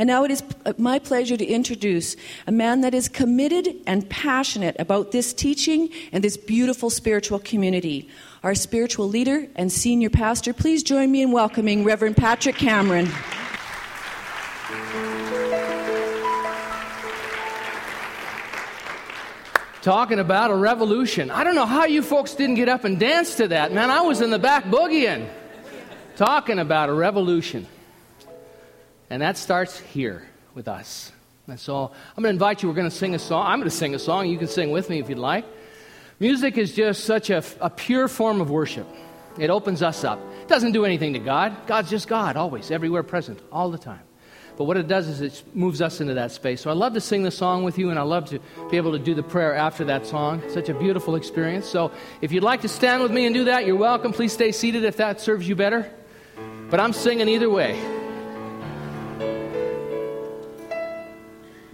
And now it is uh, my pleasure to introduce a man that is committed and passionate about this teaching and this beautiful spiritual community. Our spiritual leader and senior pastor, please join me in welcoming Reverend Patrick Cameron. Talking about a revolution. I don't know how you folks didn't get up and dance to that, man. I was in the back boogieing. Talking about a revolution. And that starts here with us. And so I'm going to invite you. We're going to sing a song. I'm going to sing a song. You can sing with me if you'd like. Music is just such a, a pure form of worship. It opens us up. It doesn't do anything to God. God's just God, always, everywhere present, all the time. But what it does is it moves us into that space. So I love to sing the song with you, and I love to be able to do the prayer after that song. Such a beautiful experience. So if you'd like to stand with me and do that, you're welcome. Please stay seated if that serves you better. But I'm singing either way.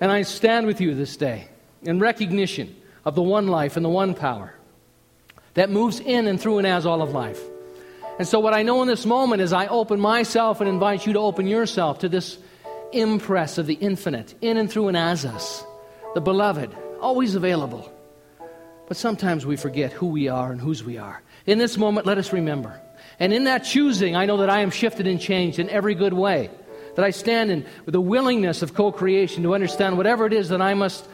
And I stand with you this day in recognition of the one life and the one power that moves in and through and as all of life. And so, what I know in this moment is I open myself and invite you to open yourself to this impress of the infinite in and through and as us, the beloved, always available. But sometimes we forget who we are and whose we are. In this moment, let us remember. And in that choosing, I know that I am shifted and changed in every good way. That I stand in with a willingness of co creation to understand whatever it is that I must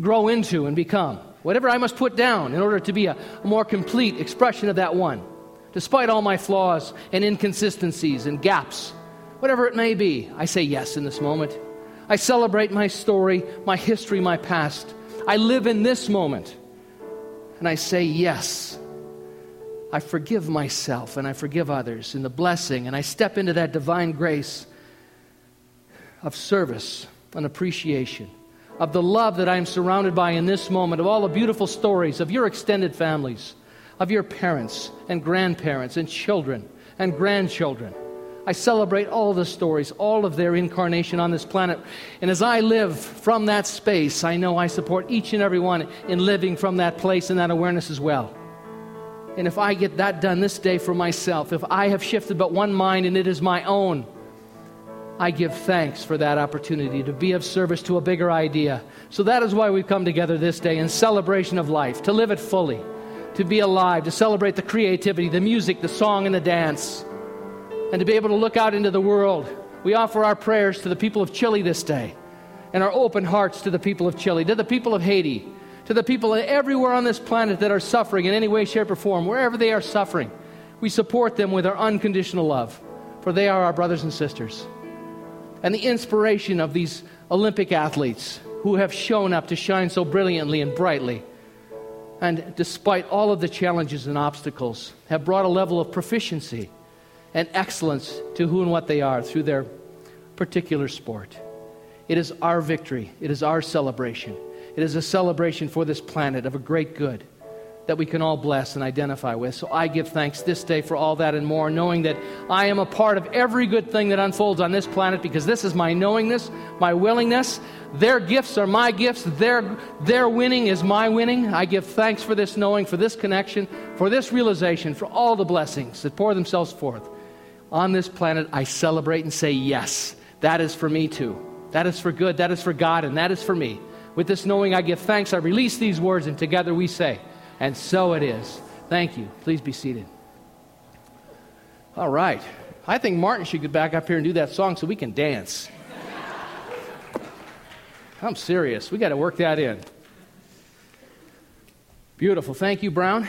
grow into and become, whatever I must put down in order to be a, a more complete expression of that one, despite all my flaws and inconsistencies and gaps whatever it may be, I say yes in this moment. I celebrate my story, my history, my past. I live in this moment. And I say yes. I forgive myself and I forgive others in the blessing, and I step into that divine grace of service and appreciation, of the love that I am surrounded by in this moment, of all the beautiful stories of your extended families, of your parents and grandparents and children and grandchildren. I celebrate all the stories, all of their incarnation on this planet. And as I live from that space, I know I support each and every one in living from that place and that awareness as well. And if I get that done this day for myself, if I have shifted but one mind and it is my own, I give thanks for that opportunity to be of service to a bigger idea. So that is why we've come together this day in celebration of life, to live it fully, to be alive, to celebrate the creativity, the music, the song, and the dance and to be able to look out into the world. We offer our prayers to the people of Chile this day and our open hearts to the people of Chile, to the people of Haiti, to the people everywhere on this planet that are suffering in any way, shape, or form, wherever they are suffering. We support them with our unconditional love, for they are our brothers and sisters. And the inspiration of these Olympic athletes who have shown up to shine so brilliantly and brightly, and despite all of the challenges and obstacles, have brought a level of proficiency and excellence to who and what they are through their particular sport. It is our victory, it is our celebration. It is a celebration for this planet of a great good that we can all bless and identify with. So I give thanks this day for all that and more, knowing that I am a part of every good thing that unfolds on this planet because this is my knowingness, my willingness. Their gifts are my gifts, their, their winning is my winning. I give thanks for this knowing, for this connection, for this realization, for all the blessings that pour themselves forth on this planet, I celebrate and say, Yes, that is for me too. That is for good, that is for God, and that is for me. With this knowing, I give thanks. I release these words, and together we say, And so it is. Thank you. Please be seated. All right. I think Martin should get back up here and do that song so we can dance. I'm serious. We got to work that in. Beautiful. Thank you, Brown.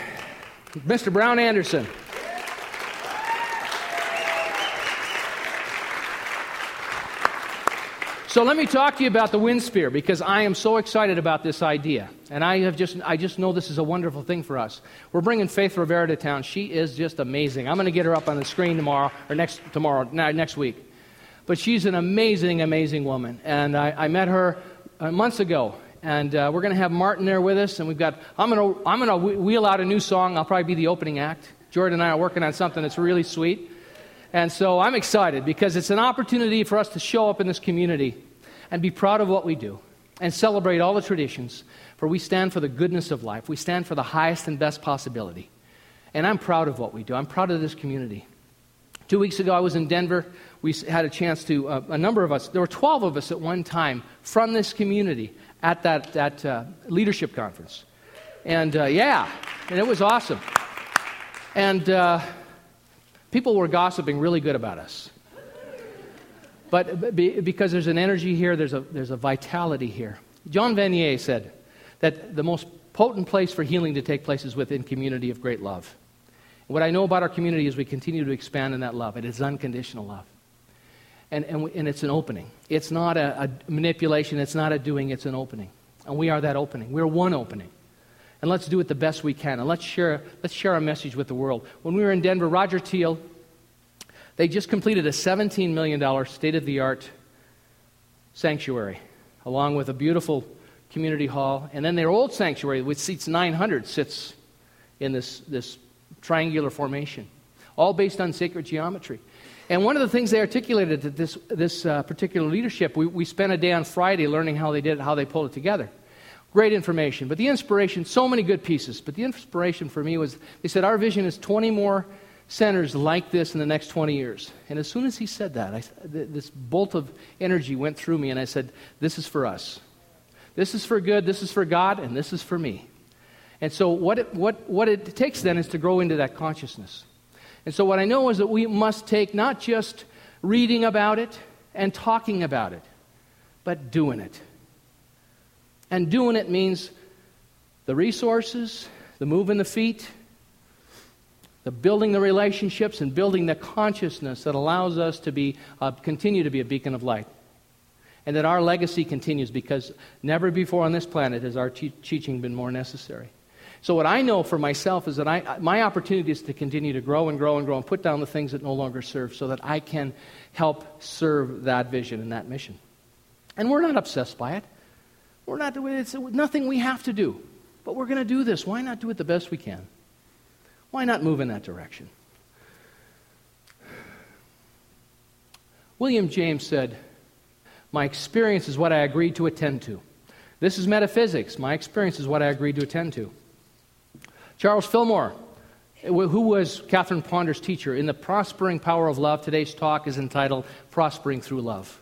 Mr. Brown Anderson. So let me talk to you about the wind spear because I am so excited about this idea. And I have just I just know this is a wonderful thing for us. We're bringing Faith Rivera to town. She is just amazing. I'm going to get her up on the screen tomorrow or next tomorrow next week. But she's an amazing, amazing woman. And I, I met her uh, months ago. And uh, we're going to have Martin there with us. And we've got, I'm going to I'm gonna wheel out a new song. I'll probably be the opening act. Jordan and I are working on something that's really sweet. And so I'm excited because it's an opportunity for us to show up in this community and be proud of what we do and celebrate all the traditions, for we stand for the goodness of life. We stand for the highest and best possibility. And I'm proud of what we do. I'm proud of this community. Two weeks ago, I was in Denver. We had a chance to, uh, a number of us, there were 12 of us at one time from this community at that, that uh, leadership conference. And uh, yeah, and it was awesome. And uh, people were gossiping really good about us. But because there's an energy here, there's a, there's a vitality here. Jean Vanier said that the most potent place for healing to take place is within community of great love. What I know about our community is we continue to expand in that love. It is unconditional love. And, and, we, and it's an opening. It's not a, a manipulation, it's not a doing, it's an opening. And we are that opening. We're one opening. And let's do it the best we can. And let's share, let's share our message with the world. When we were in Denver, Roger Teel, they just completed a $17 million state of the art sanctuary, along with a beautiful community hall. And then their old sanctuary, which seats 900, sits in this, this triangular formation, all based on sacred geometry. And one of the things they articulated at this, this uh, particular leadership, we, we spent a day on Friday learning how they did it, how they pulled it together. Great information. But the inspiration, so many good pieces. But the inspiration for me was they said, Our vision is 20 more centers like this in the next 20 years. And as soon as he said that, I, this bolt of energy went through me, and I said, This is for us. This is for good, this is for God, and this is for me. And so, what it, what, what it takes then is to grow into that consciousness. And so, what I know is that we must take not just reading about it and talking about it, but doing it. And doing it means the resources, the moving the feet, the building the relationships and building the consciousness that allows us to be, uh, continue to be a beacon of light. And that our legacy continues because never before on this planet has our te- teaching been more necessary. So, what I know for myself is that I, my opportunity is to continue to grow and grow and grow and put down the things that no longer serve so that I can help serve that vision and that mission. And we're not obsessed by it. We're not, it's nothing we have to do. But we're going to do this. Why not do it the best we can? Why not move in that direction? William James said, My experience is what I agreed to attend to. This is metaphysics. My experience is what I agreed to attend to. Charles Fillmore, who was Catherine Ponder's teacher, in The Prospering Power of Love, today's talk is entitled Prospering Through Love.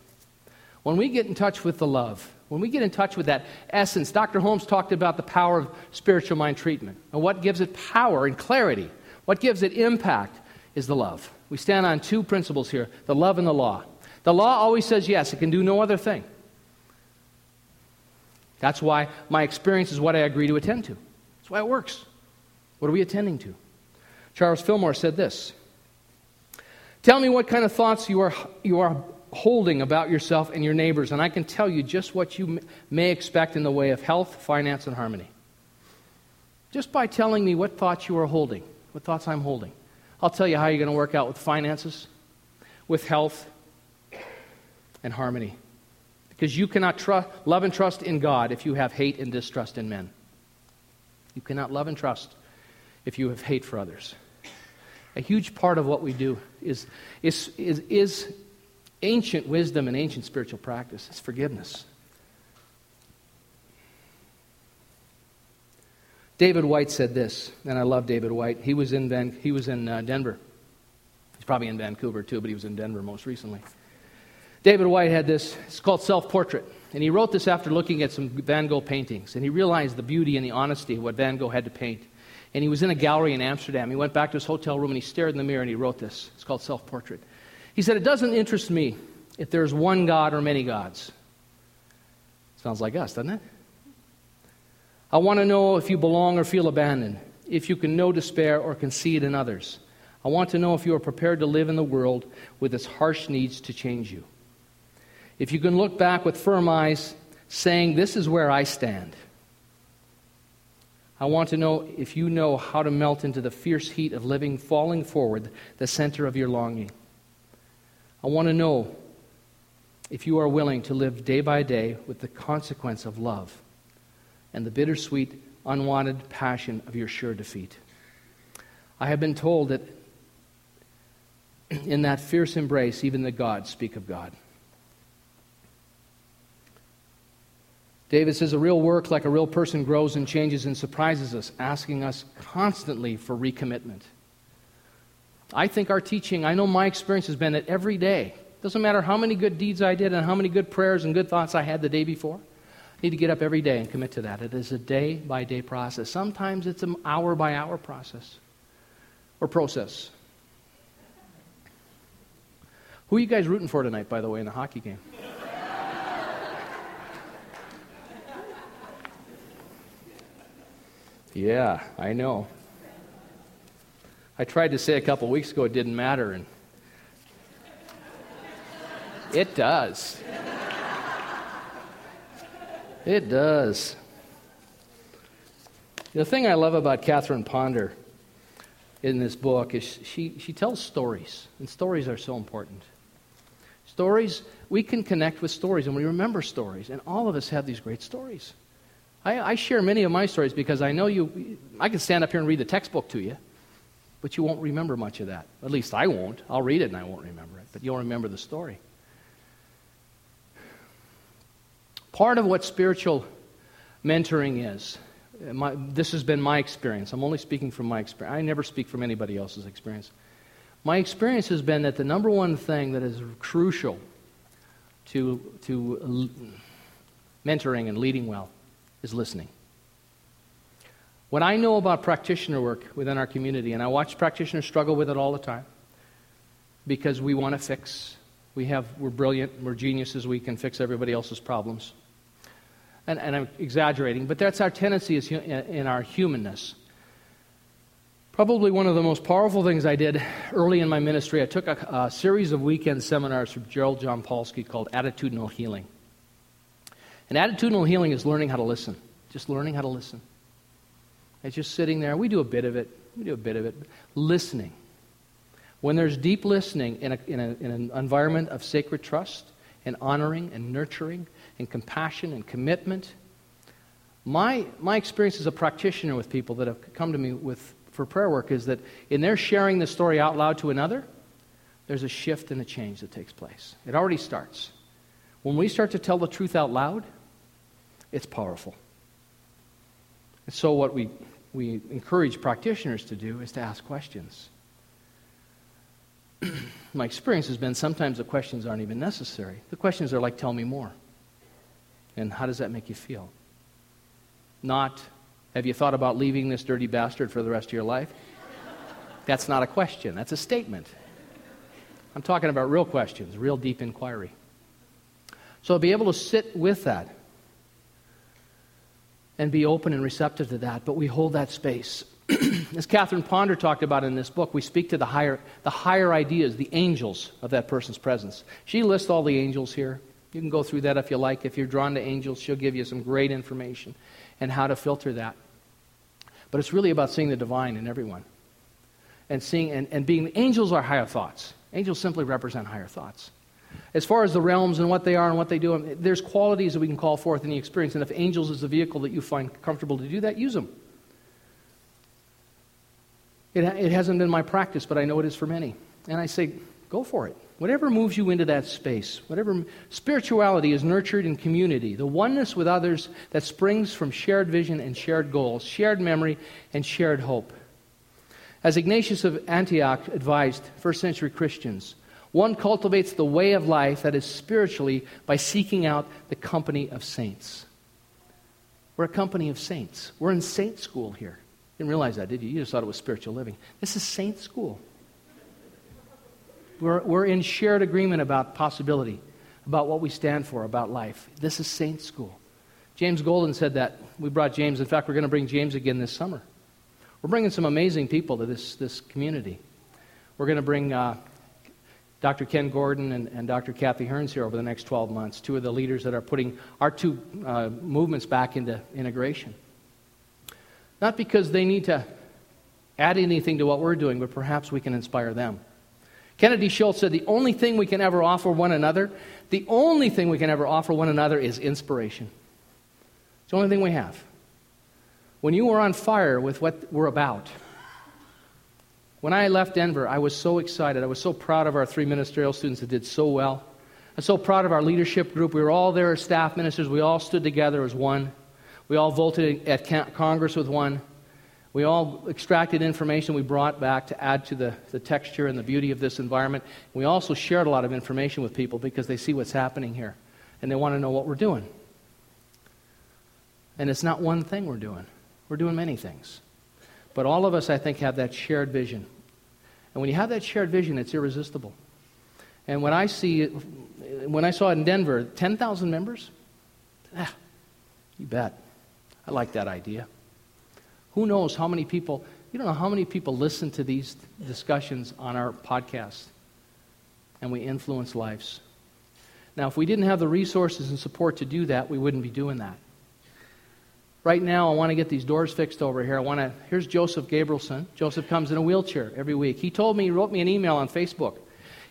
When we get in touch with the love, when we get in touch with that essence, Dr. Holmes talked about the power of spiritual mind treatment. And what gives it power and clarity, what gives it impact, is the love. We stand on two principles here the love and the law. The law always says yes, it can do no other thing. That's why my experience is what I agree to attend to. That's why it works. What are we attending to? Charles Fillmore said this Tell me what kind of thoughts you are, you are holding about yourself and your neighbors, and I can tell you just what you may expect in the way of health, finance, and harmony. Just by telling me what thoughts you are holding, what thoughts I'm holding, I'll tell you how you're going to work out with finances, with health, and harmony. Because you cannot trust, love and trust in God if you have hate and distrust in men. You cannot love and trust if you have hate for others. A huge part of what we do is, is, is, is ancient wisdom and ancient spiritual practice. is forgiveness. David Whyte said this, and I love David Whyte. He was in, Van, he was in uh, Denver. He's probably in Vancouver too, but he was in Denver most recently. David Whyte had this, it's called Self Portrait. And he wrote this after looking at some Van Gogh paintings. And he realized the beauty and the honesty of what Van Gogh had to paint. And he was in a gallery in Amsterdam. He went back to his hotel room and he stared in the mirror and he wrote this. It's called Self Portrait. He said, It doesn't interest me if there's one God or many gods. Sounds like us, doesn't it? I want to know if you belong or feel abandoned, if you can know despair or concede in others. I want to know if you are prepared to live in the world with its harsh needs to change you. If you can look back with firm eyes, saying, This is where I stand. I want to know if you know how to melt into the fierce heat of living, falling forward, the center of your longing. I want to know if you are willing to live day by day with the consequence of love and the bittersweet, unwanted passion of your sure defeat. I have been told that in that fierce embrace, even the gods speak of God. David says, A real work, like a real person, grows and changes and surprises us, asking us constantly for recommitment. I think our teaching, I know my experience has been that every day, doesn't matter how many good deeds I did and how many good prayers and good thoughts I had the day before, I need to get up every day and commit to that. It is a day by day process. Sometimes it's an hour by hour process or process. Who are you guys rooting for tonight, by the way, in the hockey game? Yeah, I know. I tried to say a couple weeks ago it didn't matter, and it does. It does. The thing I love about Catherine Ponder in this book is she, she tells stories, and stories are so important. Stories, we can connect with stories, and we remember stories, and all of us have these great stories. I, I share many of my stories because I know you, I can stand up here and read the textbook to you, but you won't remember much of that. At least I won't. I'll read it and I won't remember it, but you'll remember the story. Part of what spiritual mentoring is, uh, my, this has been my experience. I'm only speaking from my experience. I never speak from anybody else's experience. My experience has been that the number one thing that is crucial to, to mentoring and leading well is listening. What I know about practitioner work within our community, and I watch practitioners struggle with it all the time because we want to fix. We have, we're brilliant, we're geniuses, we can fix everybody else's problems. And, and I'm exaggerating, but that's our tendency is uh, in our humanness. Probably one of the most powerful things I did early in my ministry, I took a, a series of weekend seminars from Gerald Jampolsky called Attitudinal Healing. And attitudinal healing is learning how to listen, just learning how to listen. It's just sitting there. We do a bit of it. We do a bit of it. Listening. When there's deep listening in, a, in, a, in an environment of sacred trust and honoring and nurturing and compassion and commitment, my, my experience as a practitioner with people that have come to me with, for prayer work is that in their sharing the story out loud to another, there's a shift and a change that takes place. It already starts. When we start to tell the truth out loud, it's powerful. And so, what we, we encourage practitioners to do is to ask questions. My experience has been sometimes the questions aren't even necessary. The questions are like, tell me more. And how does that make you feel? Not, have you thought about leaving this dirty bastard for the rest of your life? That's not a question, that's a statement. I'm talking about real questions, real deep inquiry. So be able to sit with that and be open and receptive to that, but we hold that space. As Catherine Ponder talked about in this book, we speak to the higher, the higher ideas, the angels of that person's presence. She lists all the angels here. You can go through that if you like. If you're drawn to angels, she'll give you some great information and how to filter that. But it's really about seeing the divine in everyone. And seeing and, and being angels are higher thoughts. Angels simply represent higher thoughts. As far as the realms and what they are and what they do, um, there's qualities that we can call forth in the experience. And if angels is the vehicle that you find comfortable to do that, use them. It, it hasn't been my practice, but I know it is for many. And I say, go for it. Whatever moves you into that space, whatever spirituality is nurtured in community, the oneness with others that springs from shared vision and shared goals, shared memory and shared hope. As Ignatius of Antioch advised first century Christians, one cultivates the way of life that is spiritually by seeking out the company of saints. We're a company of saints. We're in saint school here. Didn't realize that, did you? You just thought it was spiritual living. This is saint school. We're, we're in shared agreement about possibility, about what we stand for, about life. This is saint school. James Golden said that. We brought James. In fact, we're going to bring James again this summer. We're bringing some amazing people to this, this community. We're going to bring uh, Dr. Ken Gordon and, and, Dr. Kathy Hearns here over the next 12 months, two of the leaders that are putting our two uh, movements back into integration. Not because they need to add anything to what we're doing, but perhaps we can inspire them. Kennedy Schultz said the only thing we can ever offer one another, the only thing we can ever offer one another is inspiration. It's the only thing we have. When you are on fire with what we're about, when I left Denver, I was so excited. I was so proud of our three ministerial students that did so well. I'm so proud of our leadership group. We were all there as staff ministers. We all stood together as one. We all voted at Congress with one. We all extracted information we brought back to add to the, the texture and the beauty of this environment. We also shared a lot of information with people because they see what's happening here and they want to know what we're doing. And it's not one thing we're doing, we're doing many things. But all of us, I think, have that shared vision. And when you have that shared vision, it's irresistible. And when I see, when I saw it in Denver, 10,000 members, ah, you bet. I like that idea. Who knows how many people, you don't know how many people listen to these discussions on our podcast and we influence lives. Now, if we didn't have the resources and support to do that, we wouldn't be doing that. Right now, I want to get these doors fixed over here. I want to. Here's Joseph Gabrielson. Joseph comes in a wheelchair every week. He told me, he wrote me an email on Facebook.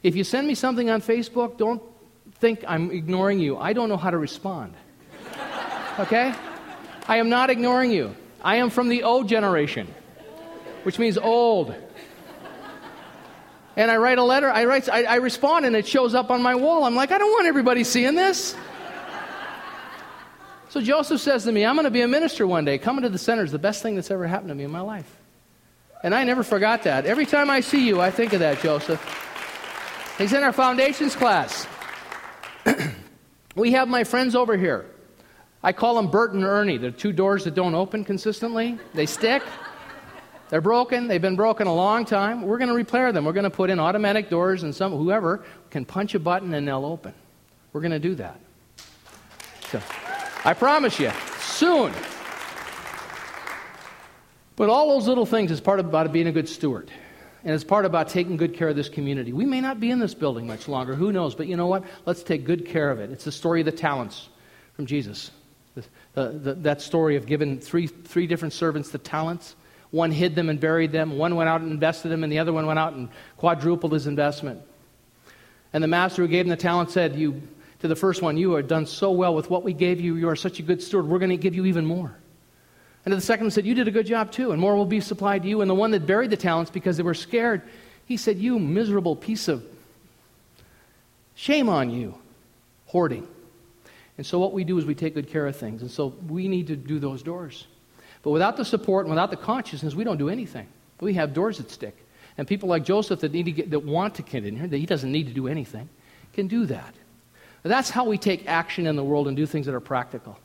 If you send me something on Facebook, don't think I'm ignoring you. I don't know how to respond. Okay? I am not ignoring you. I am from the O generation, which means old. And I write a letter, I, write, I, I respond, and it shows up on my wall. I'm like, I don't want everybody seeing this. So Joseph says to me, I'm going to be a minister one day. Coming to the center is the best thing that's ever happened to me in my life. And I never forgot that. Every time I see you, I think of that, Joseph. He's in our foundations class. we have my friends over here. I call them Bert and Ernie. They're two doors that don't open consistently. They stick. They're broken. They've been broken a long time. We're going to repair them. We're going to put in automatic doors, and some whoever can punch a button and they'll open. We're going to do that. So, I promise you, soon. But all those little things is part about being a good steward. And it's part about taking good care of this community. We may not be in this building much longer. Who knows? But you know what? Let's take good care of it. It's the story of the talents from Jesus. The, the, that story of giving three, three different servants the talents. One hid them and buried them, one went out and invested them, and the other one went out and quadrupled his investment. And the master who gave him the talent said, you, To the first one, you have done so well with what we gave you. You are such a good steward. We're going to give you even more. And to the second one said, You did a good job too, and more will be supplied to you. And the one that buried the talents because they were scared, he said, You miserable piece of shame on you, hoarding. And so what we do is we take good care of things. And so we need to do those doors. But without the support and without the consciousness, we don't do anything. We have doors that stick. And people like Joseph that, need to get, that want to get in here, that he doesn't need to do anything, can do that. That's how we take action in the world and do things that are practical.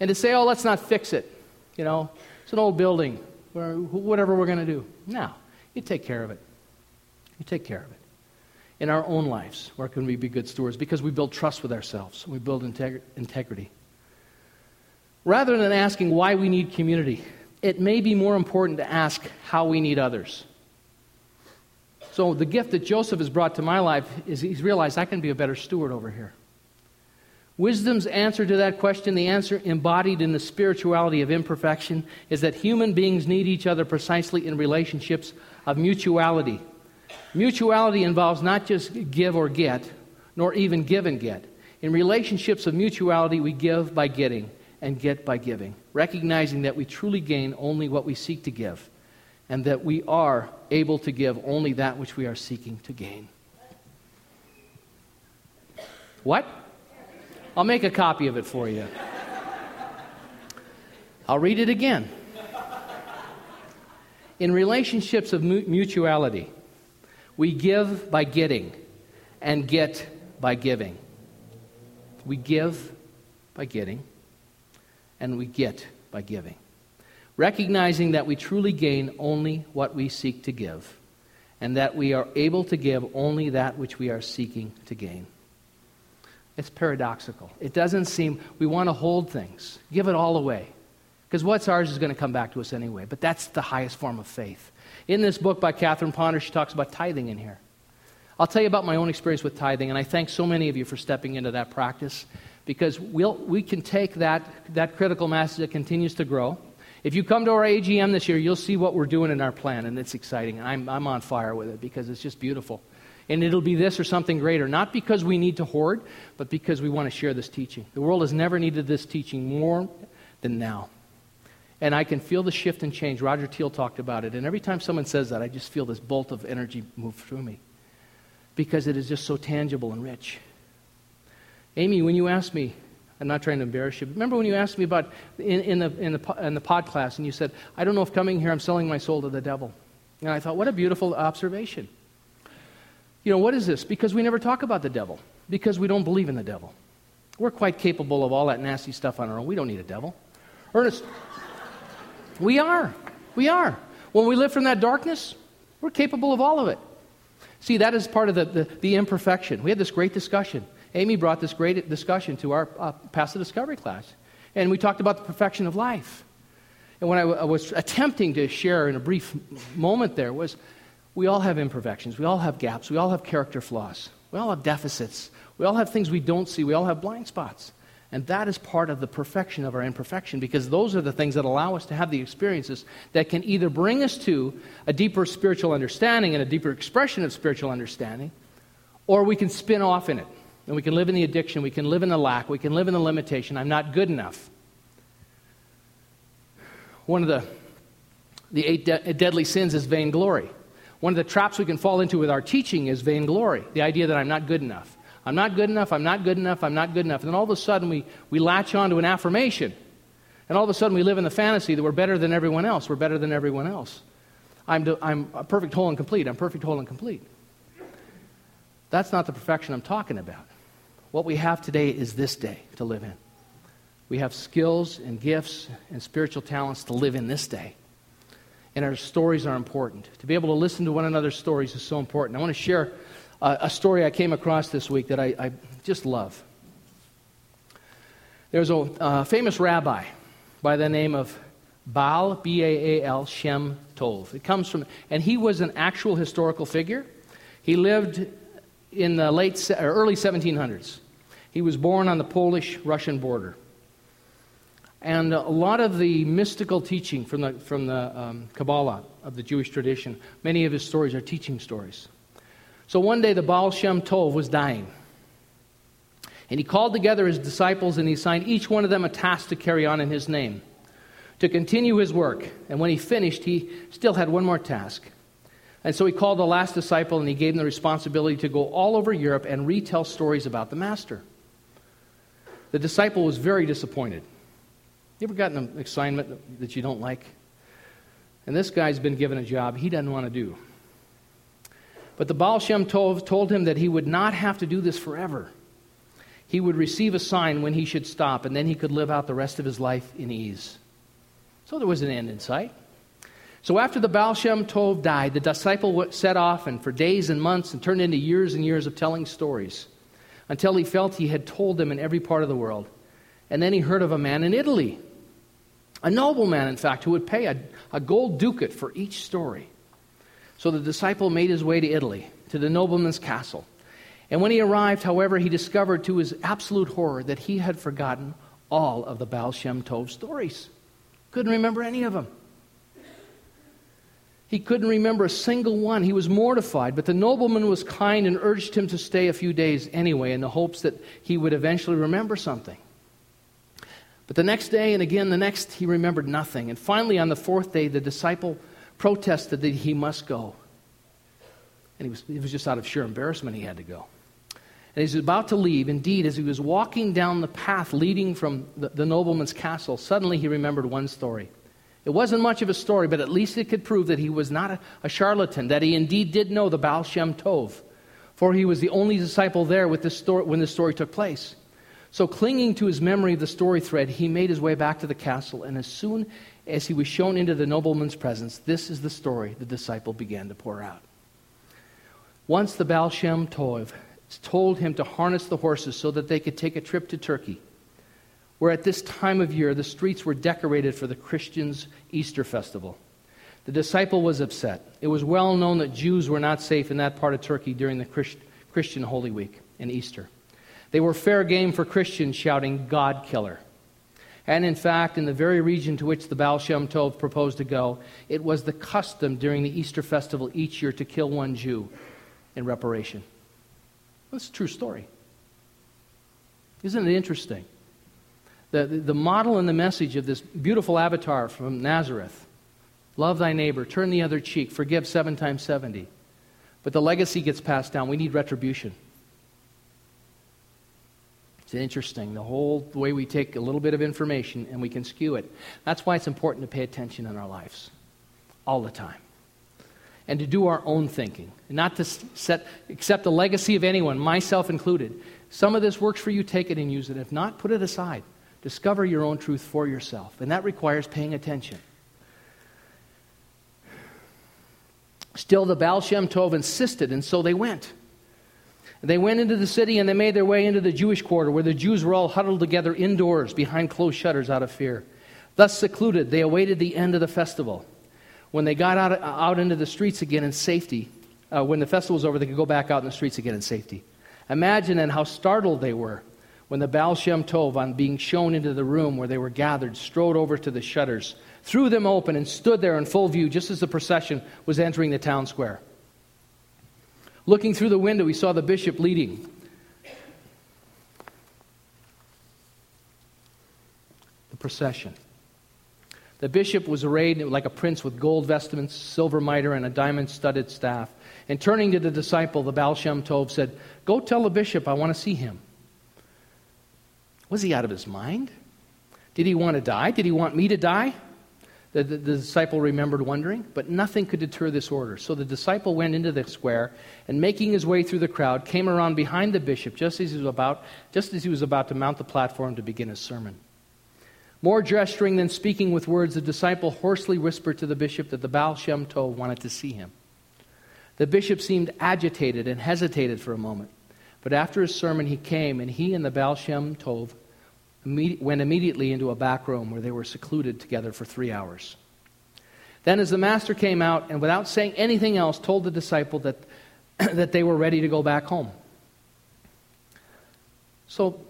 And to say, oh, let's not fix it. You know, it's an old building, whatever we're going to do. No, you take care of it. You take care of it in our own lives? Where can we be good stewards? Because we build trust with ourselves, we build integ- integrity. Rather than asking why we need community, it may be more important to ask how we need others. So, the gift that Joseph has brought to my life is he's realized I can be a better steward over here. Wisdom's answer to that question, the answer embodied in the spirituality of imperfection, is that human beings need each other precisely in relationships of mutuality Mutuality involves not just give or get, nor even give and get. In relationships of mutuality, we give by getting and get by giving, recognizing that we truly gain only what we seek to give, and that we are able to give only that which we are seeking to gain. What? I'll make a copy of it for you. I'll read it again. In relationships of mutuality, we give by getting and get by giving. We give by getting and we get by giving. Recognizing that we truly gain only what we seek to give and that we are able to give only that which we are seeking to gain. It's paradoxical. It doesn't seem, we want to hold things, give it all away. Because what's ours is going to come back to us anyway. But that's the highest form of faith. In this book by Catherine Ponder, she talks about tithing in here. I'll tell you about my own experience with tithing, and I thank so many of you for stepping into that practice because we'll, we can take that, that critical mass that continues to grow. If you come to our AGM this year, you'll see what we're doing in our plan, and it's exciting. And I'm, I'm on fire with it because it's just beautiful. And it'll be this or something greater, not because we need to hoard, but because we want to share this teaching. The world has never needed this teaching more than now. And I can feel the shift and change. Roger Teel talked about it. And every time someone says that, I just feel this bolt of energy move through me because it is just so tangible and rich. Amy, when you asked me, I'm not trying to embarrass you, but remember when you asked me about in, in, the, in, the, in the pod class and you said, I don't know if coming here I'm selling my soul to the devil. And I thought, what a beautiful observation. You know, what is this? Because we never talk about the devil, because we don't believe in the devil. We're quite capable of all that nasty stuff on our own. We don't need a devil. Ernest, we are. We are. When we live from that darkness, we're capable of all of it. See, that is part of the, the, the imperfection. We had this great discussion. Amy brought this great discussion to our uh, Pass the Discovery class. And we talked about the perfection of life. And what I, w- I was attempting to share in a brief moment there was we all have imperfections. We all have gaps. We all have character flaws. We all have deficits. We all have things we don't see. We all have blind spots. And that is part of the perfection of our imperfection because those are the things that allow us to have the experiences that can either bring us to a deeper spiritual understanding and a deeper expression of spiritual understanding, or we can spin off in it. And we can live in the addiction, we can live in the lack, we can live in the limitation. I'm not good enough. One of the, the eight de- deadly sins is vainglory. One of the traps we can fall into with our teaching is vainglory, the idea that I'm not good enough. I'm not good enough, I'm not good enough, I'm not good enough. And then all of a sudden we, we latch on to an affirmation. And all of a sudden we live in the fantasy that we're better than everyone else. We're better than everyone else. I'm, do, I'm perfect, whole, and complete. I'm perfect, whole, and complete. That's not the perfection I'm talking about. What we have today is this day to live in. We have skills and gifts and spiritual talents to live in this day. And our stories are important. To be able to listen to one another's stories is so important. I want to share a story I came across this week that I, I just love. There's a famous rabbi by the name of Baal, B A A L, Shem Tov. It comes from, and he was an actual historical figure. He lived in the late, early 1700s. He was born on the Polish Russian border. And a lot of the mystical teaching from the, from the um, Kabbalah of the Jewish tradition, many of his stories are teaching stories. So one day the Baal Shem Tov was dying. And he called together his disciples and he assigned each one of them a task to carry on in his name, to continue his work. And when he finished, he still had one more task. And so he called the last disciple and he gave him the responsibility to go all over Europe and retell stories about the Master. The disciple was very disappointed. You ever gotten an assignment that you don't like? And this guy's been given a job he doesn't want to do. But the Baal Shem Tov told him that he would not have to do this forever. He would receive a sign when he should stop, and then he could live out the rest of his life in ease. So there was an end in sight. So after the Baal Shem Tov died, the disciple set off and for days and months and turned into years and years of telling stories until he felt he had told them in every part of the world. And then he heard of a man in Italy, a nobleman, in fact, who would pay a, a gold ducat for each story. So the disciple made his way to Italy, to the nobleman's castle. And when he arrived, however, he discovered to his absolute horror that he had forgotten all of the Baal Shem Tov stories. Couldn't remember any of them. He couldn't remember a single one. He was mortified, but the nobleman was kind and urged him to stay a few days anyway in the hopes that he would eventually remember something. But the next day and again the next, he remembered nothing. And finally, on the fourth day, the disciple protested that he must go. And he was, it was just out of sheer embarrassment he had to go. And he was about to leave, indeed, as he was walking down the path leading from the, the nobleman's castle, suddenly he remembered one story. It wasn't much of a story, but at least it could prove that he was not a, a charlatan, that he indeed did know the Baal Shem Tov, for he was the only disciple there story, when the story took place. So, clinging to his memory of the story thread, he made his way back to the castle, and as soon as he was shown into the nobleman's presence, this is the story the disciple began to pour out. Once the Baal Shem Tov told him to harness the horses so that they could take a trip to Turkey, where at this time of year the streets were decorated for the Christians' Easter festival. The disciple was upset. It was well known that Jews were not safe in that part of Turkey during the Christian Holy Week and Easter. They were fair game for Christians shouting, God killer. And in fact, in the very region to which the Baal Shem Tov proposed to go, it was the custom during the Easter festival each year to kill one Jew in reparation. That's a true story. Isn't it interesting? The, the model and the message of this beautiful avatar from Nazareth love thy neighbor, turn the other cheek, forgive seven times 70. But the legacy gets passed down. We need retribution. It's interesting. The whole way we take a little bit of information and we can skew it. That's why it's important to pay attention in our lives all the time. And to do our own thinking, not to set, accept the legacy of anyone, myself included. Some of this works for you, take it and use it. If not, put it aside. Discover your own truth for yourself. And that requires paying attention. Still, the Baal Shem Tov insisted, and so they went. They went into the city and they made their way into the Jewish quarter where the Jews were all huddled together indoors behind closed shutters out of fear. Thus secluded, they awaited the end of the festival. When they got out, out into the streets again in safety, uh, when the festival was over, they could go back out in the streets again in safety. Imagine then how startled they were when the Baal Shem Tov, on being shown into the room where they were gathered, strode over to the shutters, threw them open, and stood there in full view just as the procession was entering the town square. Looking through the window, he saw the bishop leading. The procession. The bishop was arrayed like a prince with gold vestments, silver mitre, and a diamond studded staff. And turning to the disciple, the Baal Shem Tov said, Go tell the bishop I want to see him. Was he out of his mind? Did he want to die? Did he want me to die? The, the, the, disciple remembered wondering, but nothing could deter this order. So the disciple went into the square and, making his way through the crowd, came around behind the bishop just as he was about, just as he was about to mount the platform to begin his sermon. More gesturing than speaking with words, the disciple hoarsely whispered to the bishop that the Baal Shem Tov wanted to see him. The bishop seemed agitated and hesitated for a moment, but after his sermon he came, and he and the Baal Shem Tov went immediately into a back room where they were secluded together for three hours. Then, as the master came out and without saying anything else, told the disciple that, that they were ready to go back home. So,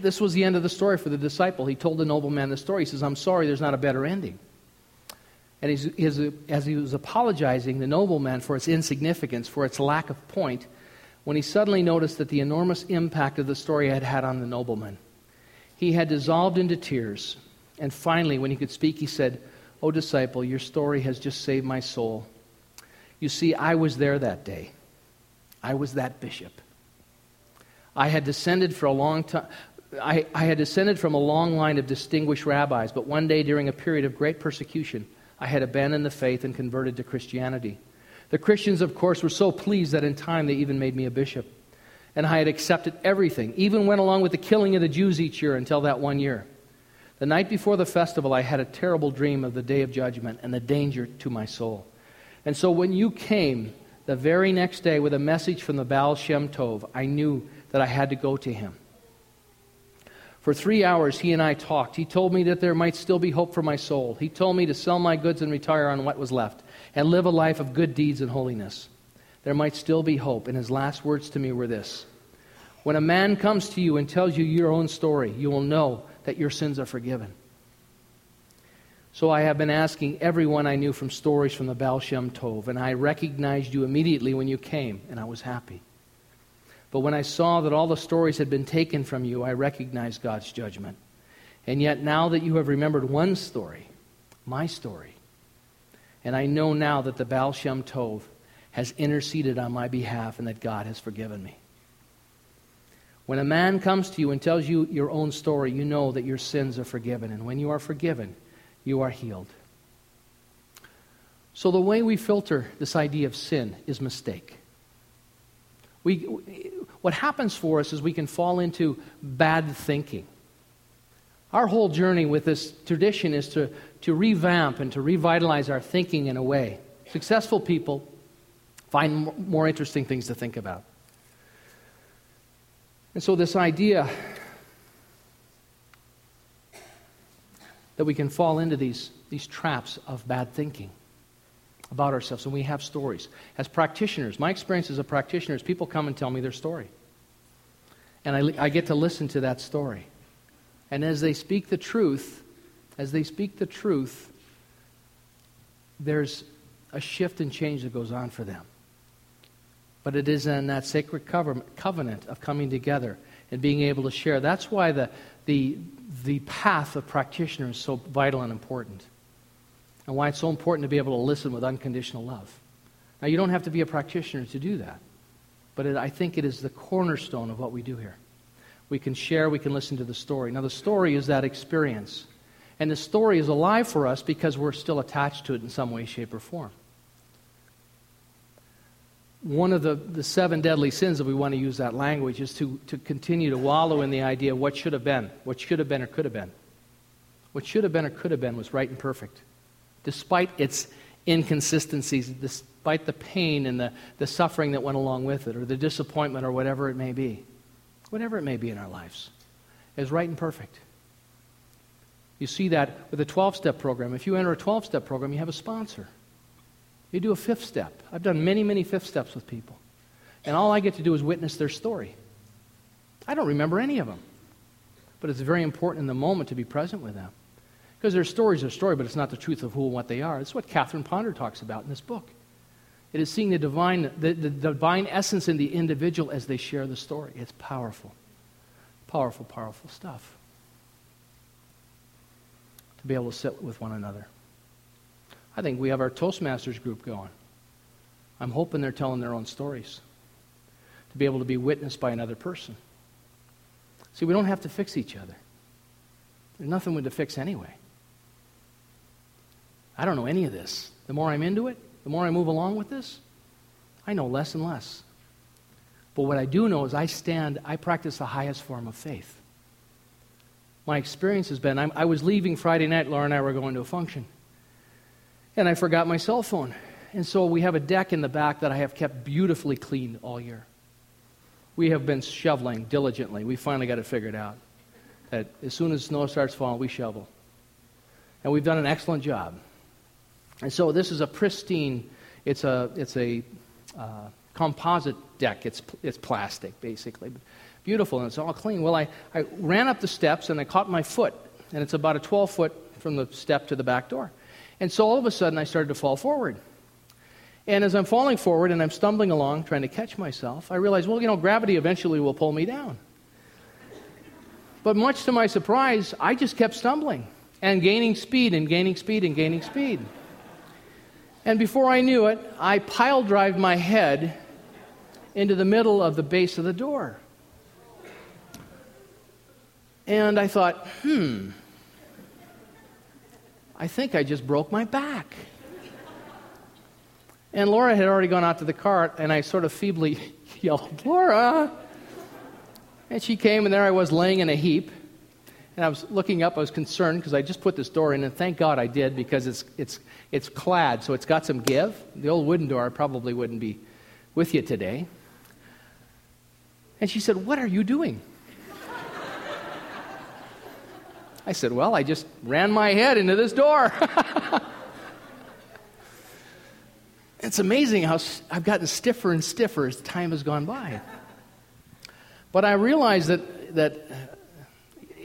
this was the end of the story for the disciple. He told the nobleman the story. He says, I'm sorry, there's not a better ending. And he's, as he was apologizing, the nobleman, for its insignificance, for its lack of point, when he suddenly noticed that the enormous impact of the story had had on the nobleman he had dissolved into tears. And finally, when he could speak, he said, O disciple, your story has just saved my soul. You see, I was there that day. I was that bishop. I had descended for a long time. I, I had descended from a long line of distinguished rabbis, but one day during a period of great persecution, I had abandoned the faith and converted to Christianity. The Christians, of course, were so pleased that in time they even made me a bishop and I had accepted everything, even went along with the killing of the Jews each year until that one year. The night before the festival, I had a terrible dream of the day of judgment and the danger to my soul. And so when you came the very next day with a message from the Baal Shem Tov, I knew that I had to go to him. For three hours, he and I talked. He told me that there might still be hope for my soul. He told me to sell my goods and retire on what was left and live a life of good deeds and holiness there might still be hope. And his last words to me were this When a man comes to you and tells you your own story, you will know that your sins are forgiven. So I have been asking everyone I knew from stories from the Baal Shem Tov, and I recognized you immediately when you came, and I was happy. But when I saw that all the stories had been taken from you, I recognized God's judgment. And yet, now that you have remembered one story, my story, and I know now that the Baal Shem Tov has interceded on my behalf and that God has forgiven me. When a man comes to you and tells you your own story, you know that your sins are forgiven. And when you are forgiven, you are healed. So, the way we filter this idea of sin is mistake. We, what happens for us is we can fall into bad thinking. Our whole journey with this tradition is to, to revamp and to revitalize our thinking in a way. Successful people find more interesting things to think about. And so, this idea that we can fall into these, these traps of bad thinking about ourselves, and we have stories. As practitioners, my experience as a practitioner is people come and tell me their story. And I, I get to listen to that story. And as they speak the truth, as they speak the truth, there's a shift and change that goes on for them. But it is in that sacred covenant of coming together and being able to share. That's why the, the, the path of practitioner is so vital and important. And why it's so important to be able to listen with unconditional love. Now, you don't have to be a practitioner to do that. But it, I think it is the cornerstone of what we do here. We can share, we can listen to the story. Now, the story is that experience. And the story is alive for us because we're still attached to it in some way, shape, or form one of the, the seven deadly sins, if we want to use that language, is to, to continue to wallow in the idea of what should have been, what should have been or could have been. What should have been or could have been was right and perfect, despite its inconsistencies, despite the pain and the, the suffering that went along with it, or the disappointment, or whatever it may be. Whatever it may be in our lives, is right and perfect. You see that with a 12 step program. If you enter a 12 step program, you have a sponsor. You do a fifth step. I've done many, many fifth steps with people. And all I get to do is witness their story. I don't remember any of them. But it's very important in the moment to be present with them. Because their stories are story, but it's not the truth of who and what they are. It's what Catherine Ponder talks about in this book. It is seeing the divine, the, the divine essence in the individual as they share the story. It's powerful. Powerful, powerful stuff. To be able to sit with one another. I think we have our Toastmasters group going. I'm hoping they're telling their own stories to be able to be witnessed by another person. See, we don't have to fix each other. There's nothing to fix anyway. I don't know any of this. The more I'm into it, the more I move along with this, I know less and less. But what I do know is I stand, I practice the highest form of faith. My experience has been I'm, i was leaving Friday night, Laura and I were going to a function and I forgot my cell phone. And so we have a deck in the back that I have kept beautifully clean all year. We have been shoveling diligently. We finally got it figured out. That as soon as snow starts falling, we shovel. And we've done an excellent job. And so this is a pristine, it's a, it's a uh, composite deck. It's, it's plastic, basically. Beautiful, and it's all clean. Well, I, I ran up the steps and I caught my foot, and it's about a 12 foot from the step to the back door. And so all of a sudden, I started to fall forward. And as I'm falling forward and I'm stumbling along, trying to catch myself, I realize, well, you know, gravity eventually will pull me down. But much to my surprise, I just kept stumbling and gaining speed and gaining speed and gaining speed. And before I knew it, I pile drove my head into the middle of the base of the door. And I thought, hmm, I think I just broke my back. And Laura had already gone out to the cart, and I sort of feebly yelled, Laura! And she came, and there I was laying in a heap. And I was looking up, I was concerned because I just put this door in, and thank God I did because it's, it's, it's clad, so it's got some give. The old wooden door I probably wouldn't be with you today. And she said, What are you doing? I said, Well, I just ran my head into this door. it's amazing how I've gotten stiffer and stiffer as time has gone by. But I realize that, that uh,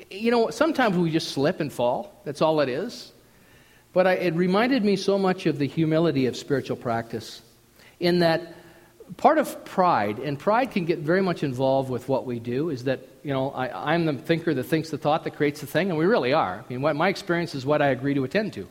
you know, sometimes we just slip and fall. That's all it is. But I, it reminded me so much of the humility of spiritual practice, in that part of pride, and pride can get very much involved with what we do, is that, you know, I, am the thinker that thinks the thought that creates the thing, and we really are. I mean, what, my experience is what I agree to attend to.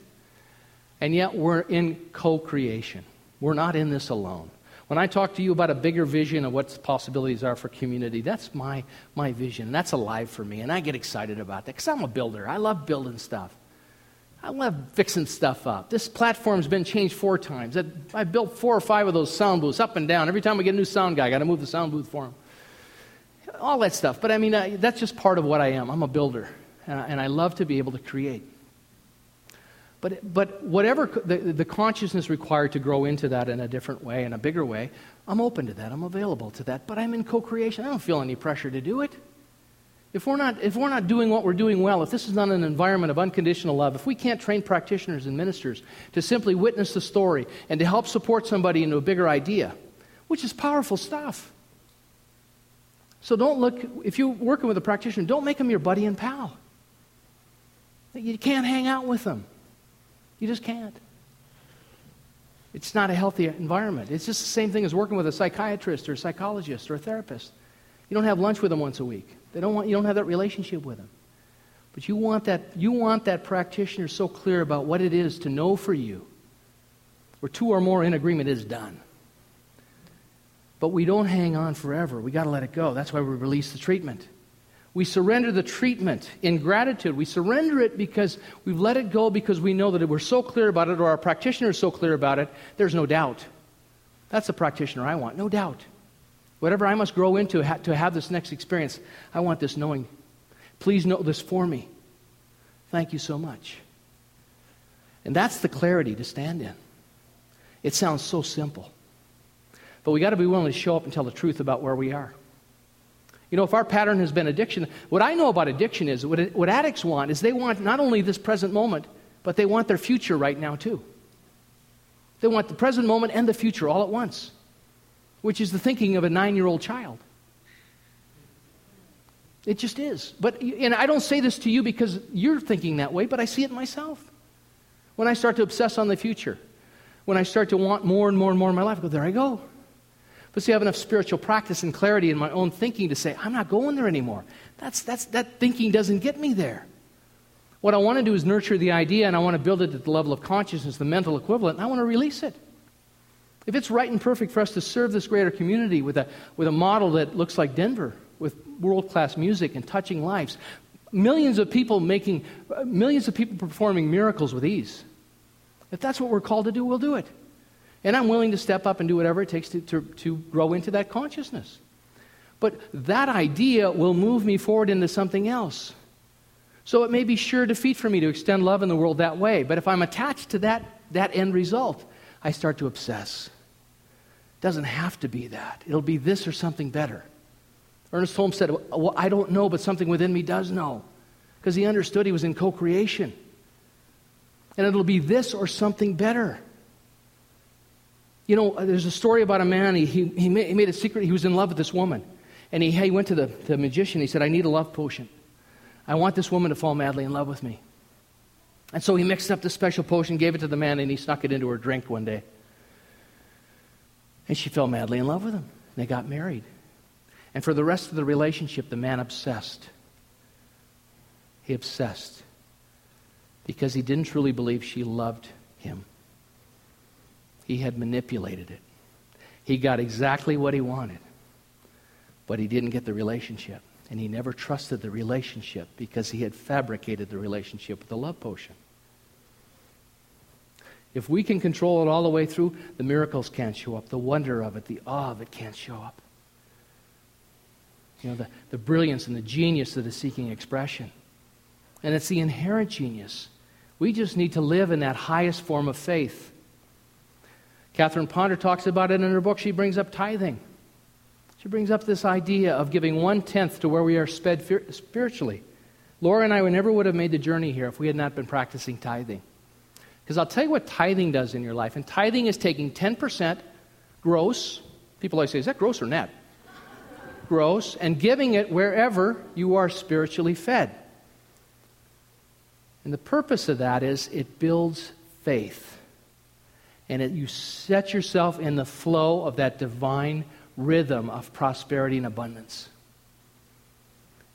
And yet we're in co creation. We're not in this alone. When I talk to you about a bigger vision of what possibilities are for community, that's my, my vision. That's alive for me, and I get excited about that because I'm a builder. I love building stuff. I love fixing stuff up. This platform's been changed four times. I built four or five of those sound booths up and down. Every time we get a new sound guy, I got to move the sound booth for him. All that stuff. But I mean, I, that's just part of what I am. I'm a builder, and I, and I love to be able to create. But, but whatever the, the consciousness required to grow into that in a different way, in a bigger way, I'm open to that. I'm available to that. But I'm in co creation. I don't feel any pressure to do it. If we're, not, if we're not doing what we're doing well, if this is not an environment of unconditional love, if we can't train practitioners and ministers to simply witness the story and to help support somebody into a bigger idea, which is powerful stuff. So don't look, if you're working with a practitioner, don't make them your buddy and pal. You can't hang out with them. You just can't. It's not a healthy environment. It's just the same thing as working with a psychiatrist or a psychologist or a therapist. You don't have lunch with them once a week. They don't want, you don't have that relationship with them. But you want that, you want that practitioner so clear about what it is to know for you. Where two or more in agreement is done. But we don't hang on forever. We got to let it go. That's why we release the treatment. We surrender the treatment in gratitude. We surrender it because we've let it go because we know that we're so clear about it or our practitioner is so clear about it, there's no doubt. That's the practitioner I want, no doubt. Whatever I must grow into to have this next experience, I want this knowing. Please know this for me. Thank you so much. And that's the clarity to stand in. It sounds so simple. But we got to be willing to show up and tell the truth about where we are. You know, if our pattern has been addiction, what I know about addiction is what, what addicts want is they want not only this present moment, but they want their future right now too. They want the present moment and the future all at once, which is the thinking of a nine year old child. It just is. But, and I don't say this to you because you're thinking that way, but I see it myself. When I start to obsess on the future, when I start to want more and more and more in my life, I go, there I go. But see, I have enough spiritual practice and clarity in my own thinking to say, I'm not going there anymore. That's, that's, that thinking doesn't get me there. What I want to do is nurture the idea and I want to build it at the level of consciousness, the mental equivalent, and I want to release it. If it's right and perfect for us to serve this greater community with a, with a model that looks like Denver, with world class music and touching lives, millions of people making, millions of people performing miracles with ease, if that's what we're called to do, we'll do it. And I'm willing to step up and do whatever it takes to, to, to grow into that consciousness. But that idea will move me forward into something else. So it may be sure defeat for me to extend love in the world that way. But if I'm attached to that, that end result, I start to obsess. Doesn't have to be that. It'll be this or something better. Ernest Holmes said, well, I don't know, but something within me does know. Because he understood he was in co creation. And it'll be this or something better. You know, uh, there's a story about a man, he, he, he, made, he made a secret, he was in love with this woman. And he, he went to the, the magician, he said, I need a love potion. I want this woman to fall madly in love with me. And so he mixed up the special potion, gave it to the man, and he snuck it into her drink one day. And she fell madly in love with him. And They got married. And for the rest of the relationship, the man obsessed. He obsessed because he didn't truly believe she loved him. He had manipulated it. He got exactly what he wanted, but he didn't get the relationship. And he never trusted the relationship because he had fabricated the relationship with the love potion. If we can control it all the way through, the miracles can't show up. The wonder of it, the awe of it can't show up. You know, the, the brilliance and the genius that is seeking expression. And it's the inherent genius. We just need to live in that highest form of faith Catherine Ponder talks about it in her book. She brings up tithing. She brings up this idea of giving one tenth to where we are sped spiritually. Laura and I would never would have made the journey here if we had not been practicing tithing. Because I'll tell you what tithing does in your life. And tithing is taking 10% gross. People always say, is that gross or net? gross, and giving it wherever you are spiritually fed. And the purpose of that is it builds faith and it, you set yourself in the flow of that divine rhythm of prosperity and abundance.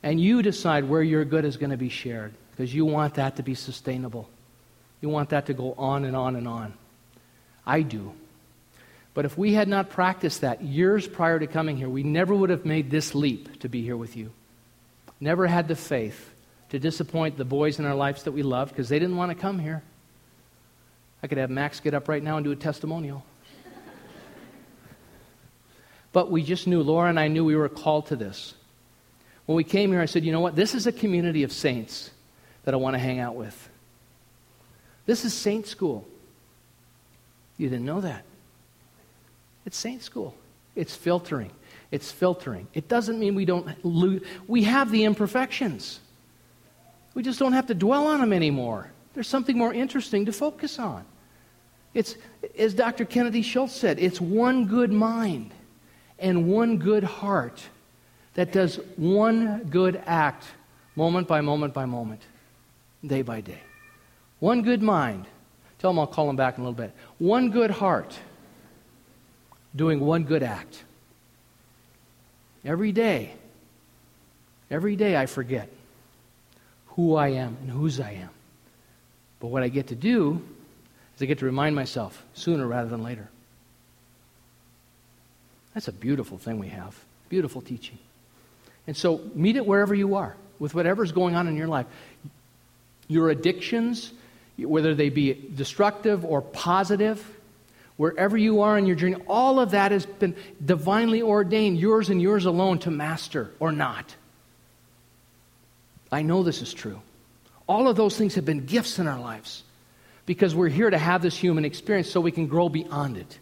And you decide where your good is going to be shared because you want that to be sustainable. You want that to go on and on and on. I do. But if we had not practiced that years prior to coming here, we never would have made this leap to be here with you. Never had the faith to disappoint the boys in our lives that we loved because they didn't want to come here. I could have Max get up right now and do a testimonial. but we just knew, Laura and I knew we were called to this. When we came here, I said, you know what? This is a community of saints that I want to hang out with. This is saint school. You didn't know that. It's saint school. It's filtering. It's filtering. It doesn't mean we don't lose. We have the imperfections. We just don't have to dwell on them anymore. There's something more interesting to focus on. It's, as Dr. Kennedy Shultz said, it's one good mind and one good heart that does one good act moment by moment by moment, day by day. One good mind. Tell them I'll call them back in a little bit. One good heart doing one good act. Every day, every day I forget who I am and whose I am. But what I get to do is I get to remind myself sooner rather than later. That's a beautiful thing we have. Beautiful teaching. And so meet it wherever you are, with whatever's going on in your life. Your addictions, whether they be destructive or positive, wherever you are in your journey, all of that has been divinely ordained, yours and yours alone to master or not. I know this is true. All of those things have been gifts in our lives because we're here to have this human experience so we can grow beyond it.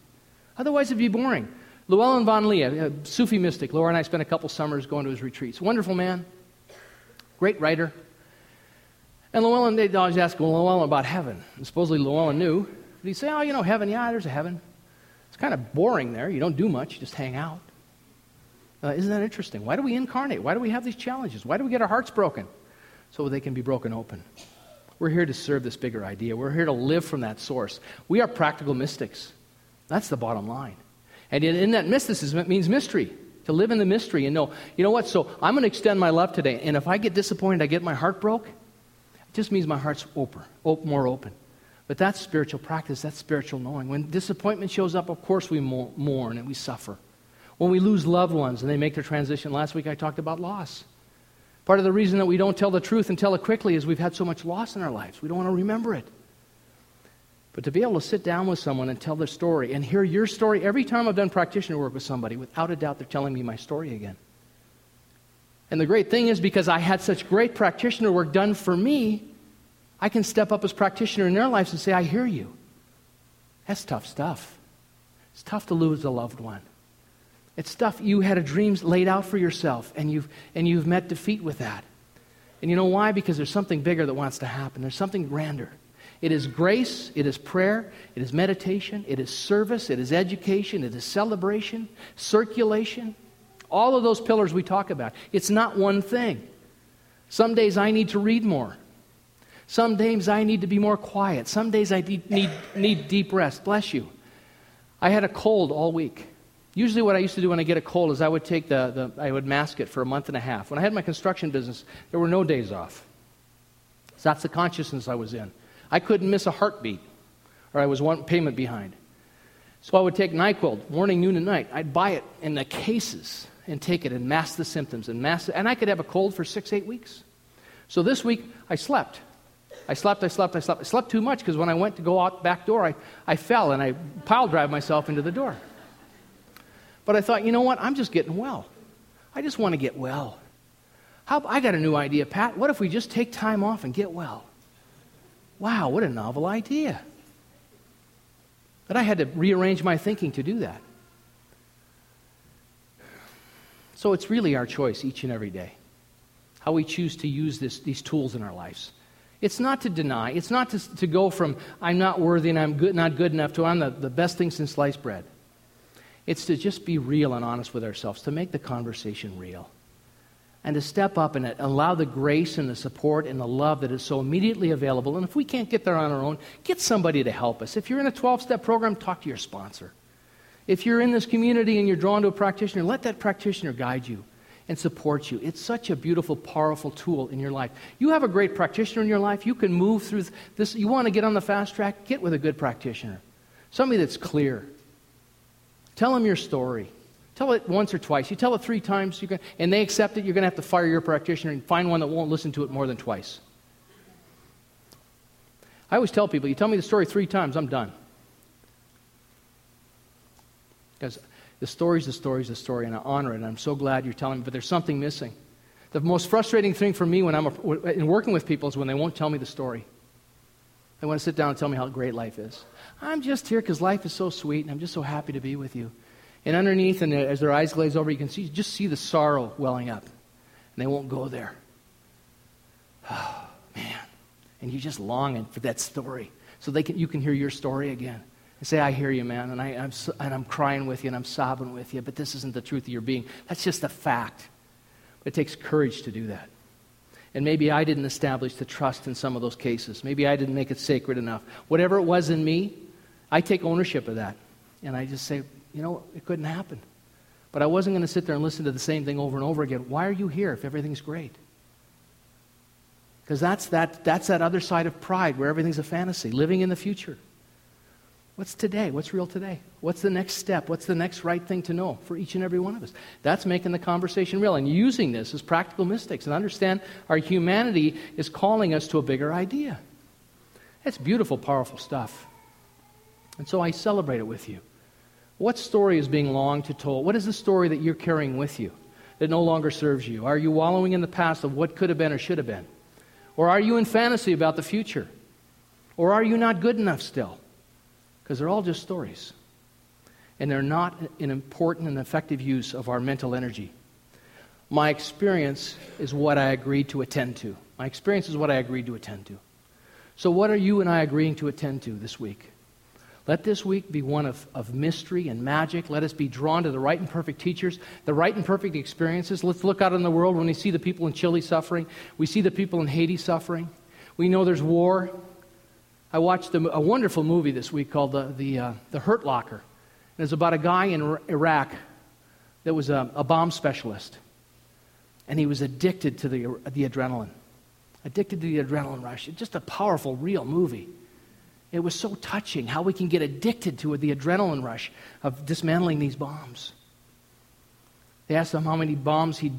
Otherwise, it'd be boring. Llewellyn Vaughan-Lee, a Sufi mystic, Laura and I spent a couple summers going to his retreats. Wonderful man, great writer. And Llewellyn, they'd always ask Llewellyn about heaven. And supposedly Llewellyn knew. But he'd say, Oh, you know, heaven, yeah, there's a heaven. It's kind of boring there. You don't do much, you just hang out. Uh, isn't that interesting? Why do we incarnate? Why do we have these challenges? Why do we get our hearts broken? So they can be broken open. We're here to serve this bigger idea. We're here to live from that source. We are practical mystics. That's the bottom line. And in, in that mysticism, it means mystery. To live in the mystery and know, you know what? So I'm going to extend my love today. And if I get disappointed, I get my heart broke, it just means my heart's open, more open. But that's spiritual practice. That's spiritual knowing. When disappointment shows up, of course we mourn and we suffer. When we lose loved ones and they make their transition, last week I talked about loss. Part of the reason that we don't tell the truth and tell it quickly is we've had so much loss in our lives. We don't want to remember it. But to be able to sit down with someone and tell their story and hear your story, every time I've done practitioner work with somebody, without a doubt, they're telling me my story again. And the great thing is because I had such great practitioner work done for me, I can step up as practitioner in their lives and say, I hear you. That's tough stuff. It's tough to lose a loved one. It's stuff you had a dream laid out for yourself, and you've, and you've met defeat with that. And you know why? Because there's something bigger that wants to happen. There's something grander. It is grace, it is prayer, it is meditation, it is service, it is education, it is celebration, circulation. All of those pillars we talk about. It's not one thing. Some days I need to read more. Some days I need to be more quiet. Some days I need, need, deep rest. Bless you. I had a cold all week. Usually, what I used to do when I get a cold is I would take the, the I would mask it for a month and a half. When I had my construction business, there were no days off. So that's the consciousness I was in. I couldn't miss a heartbeat, or I was one payment behind. So I would take NyQuil morning, noon, and night. I'd buy it in the cases and take it and mask the symptoms and mask. And I could have a cold for six, eight weeks. So this week, I slept. I slept, I slept, I slept. I slept too much because when I went to go out back door, I, I fell and I pile drive myself into the door. But I thought, you know what? I'm just getting well. I just want to get well. How, I got a new idea, Pat. What if we just take time off and get well? Wow, what a novel idea. But I had to rearrange my thinking to do that. So it's really our choice each and every day how we choose to use this, these tools in our lives. It's not to deny, it's not to, to go from I'm not worthy and I'm good, not good enough to I'm the, the best thing since sliced bread. It's to just be real and honest with ourselves, to make the conversation real and to step up and allow the grace and the support and the love that is so immediately available. And if we can't get there on our own, get somebody to help us. If you're in a 12 step program, talk to your sponsor. If you're in this community and you're drawn to a practitioner, let that practitioner guide you and support you. It's such a beautiful, powerful tool in your life. You have a great practitioner in your life. You can move through this. You want to get on the fast track? Get with a good practitioner. Somebody that's clear. Tell them your story. Tell it once or twice. You tell it three times, can, and they accept it, you're going to have to fire your practitioner and find one that won't listen to it more than twice. I always tell people, you tell me the story three times, I'm done. Because the story's the story's the story, and I honor it, and I'm so glad you're telling me, but there's something missing. The most frustrating thing for me when I'm in working with people is when they won't tell me the story. They want to sit down and tell me how great life is. I'm just here because life is so sweet and I'm just so happy to be with you. And underneath, and as their eyes glaze over, you can see, just see the sorrow welling up. And they won't go there. Oh, man. And you're just longing for that story so they can, you can hear your story again. And say, I hear you, man, and, I, am and I'm crying with you and I'm sobbing with you, but this isn't the truth of your being. That's just a fact. But it takes courage to do that. And maybe I didn't establish the trust in some of those cases. Maybe I didn't make it sacred enough. Whatever it was in me, I take ownership of that. And I just say, you know, it couldn't happen. But I wasn't going to sit there and listen to the same thing over and over again. Why are you here if everything's great? Because that's that, that's that other side of pride where everything's a fantasy, living in the future. What's today? What's real today? What's the next step? What's the next right thing to know for each and every one of us? That's making the conversation real and using this as practical mystics and understand our humanity is calling us to a bigger idea. That's beautiful, powerful stuff. And so I celebrate it with you. What story is being longed to tell? What is the story that you're carrying with you that no longer serves you? Are you wallowing in the past of what could have been or should have been? Or are you in fantasy about the future? Or are you not good enough still? Because they're all just stories. And they're not an important and effective use of our mental energy. My experience is what I agreed to attend to. My experience is what I agreed to attend to. So, what are you and I agreeing to attend to this week? Let this week be one of, of mystery and magic. Let us be drawn to the right and perfect teachers, the right and perfect experiences. Let's look out in the world when we see the people in Chile suffering. We see the people in Haiti suffering. We know there's war. I watched a, a wonderful movie this week called The, the, uh, the Hurt Locker. And it's about a guy in Iraq that was a, a bomb specialist. And he was addicted to the, the adrenaline, addicted to the adrenaline rush. It's just a powerful, real movie. It was so touching how we can get addicted to the adrenaline rush of dismantling these bombs. They asked him how many bombs he'd,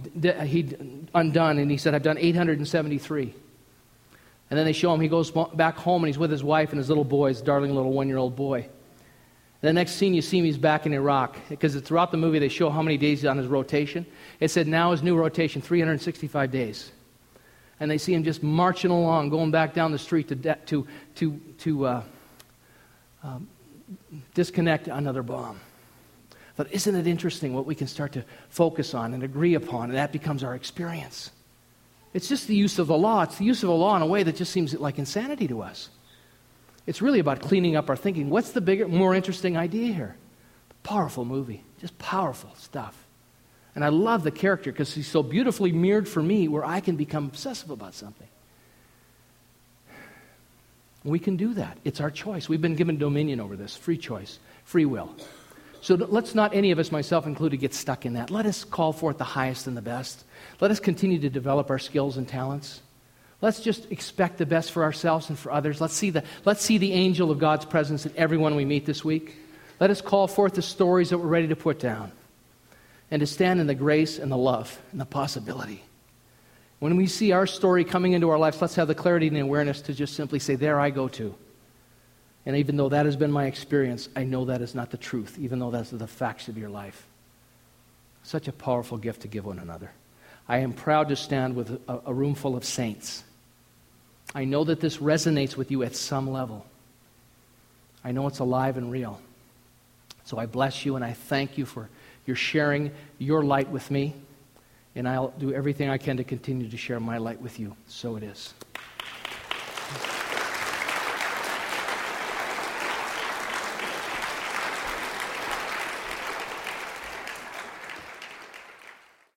he'd undone, and he said, I've done 873. And then they show him he goes back home and he's with his wife and his little boy, his darling little one year old boy. The next scene you see him, he's back in Iraq. Because throughout the movie, they show how many days he's on his rotation. It said now his new rotation, 365 days. And they see him just marching along, going back down the street to, de- to, to, to uh, um, disconnect another bomb. But isn't it interesting what we can start to focus on and agree upon, and that becomes our experience? It's just the use of the law. It's the use of the law in a way that just seems like insanity to us. It's really about cleaning up our thinking. What's the bigger, more interesting idea here? Powerful movie, just powerful stuff. And I love the character because he's so beautifully mirrored for me where I can become obsessive about something. We can do that. It's our choice. We've been given dominion over this free choice, free will. So let's not, any of us, myself included, get stuck in that. Let us call forth the highest and the best. Let us continue to develop our skills and talents. Let's just expect the best for ourselves and for others. Let's see the, let's see the angel of God's presence in everyone we meet this week. Let us call forth the stories that we're ready to put down and to stand in the grace and the love and the possibility. When we see our story coming into our lives, let's have the clarity and the awareness to just simply say, There I go too. And even though that has been my experience, I know that is not the truth, even though that's the facts of your life. Such a powerful gift to give one another. I am proud to stand with a, a room full of saints. I know that this resonates with you at some level. I know it's alive and real. So I bless you and I thank you for your sharing your light with me. And I'll do everything I can to continue to share my light with you. So it is.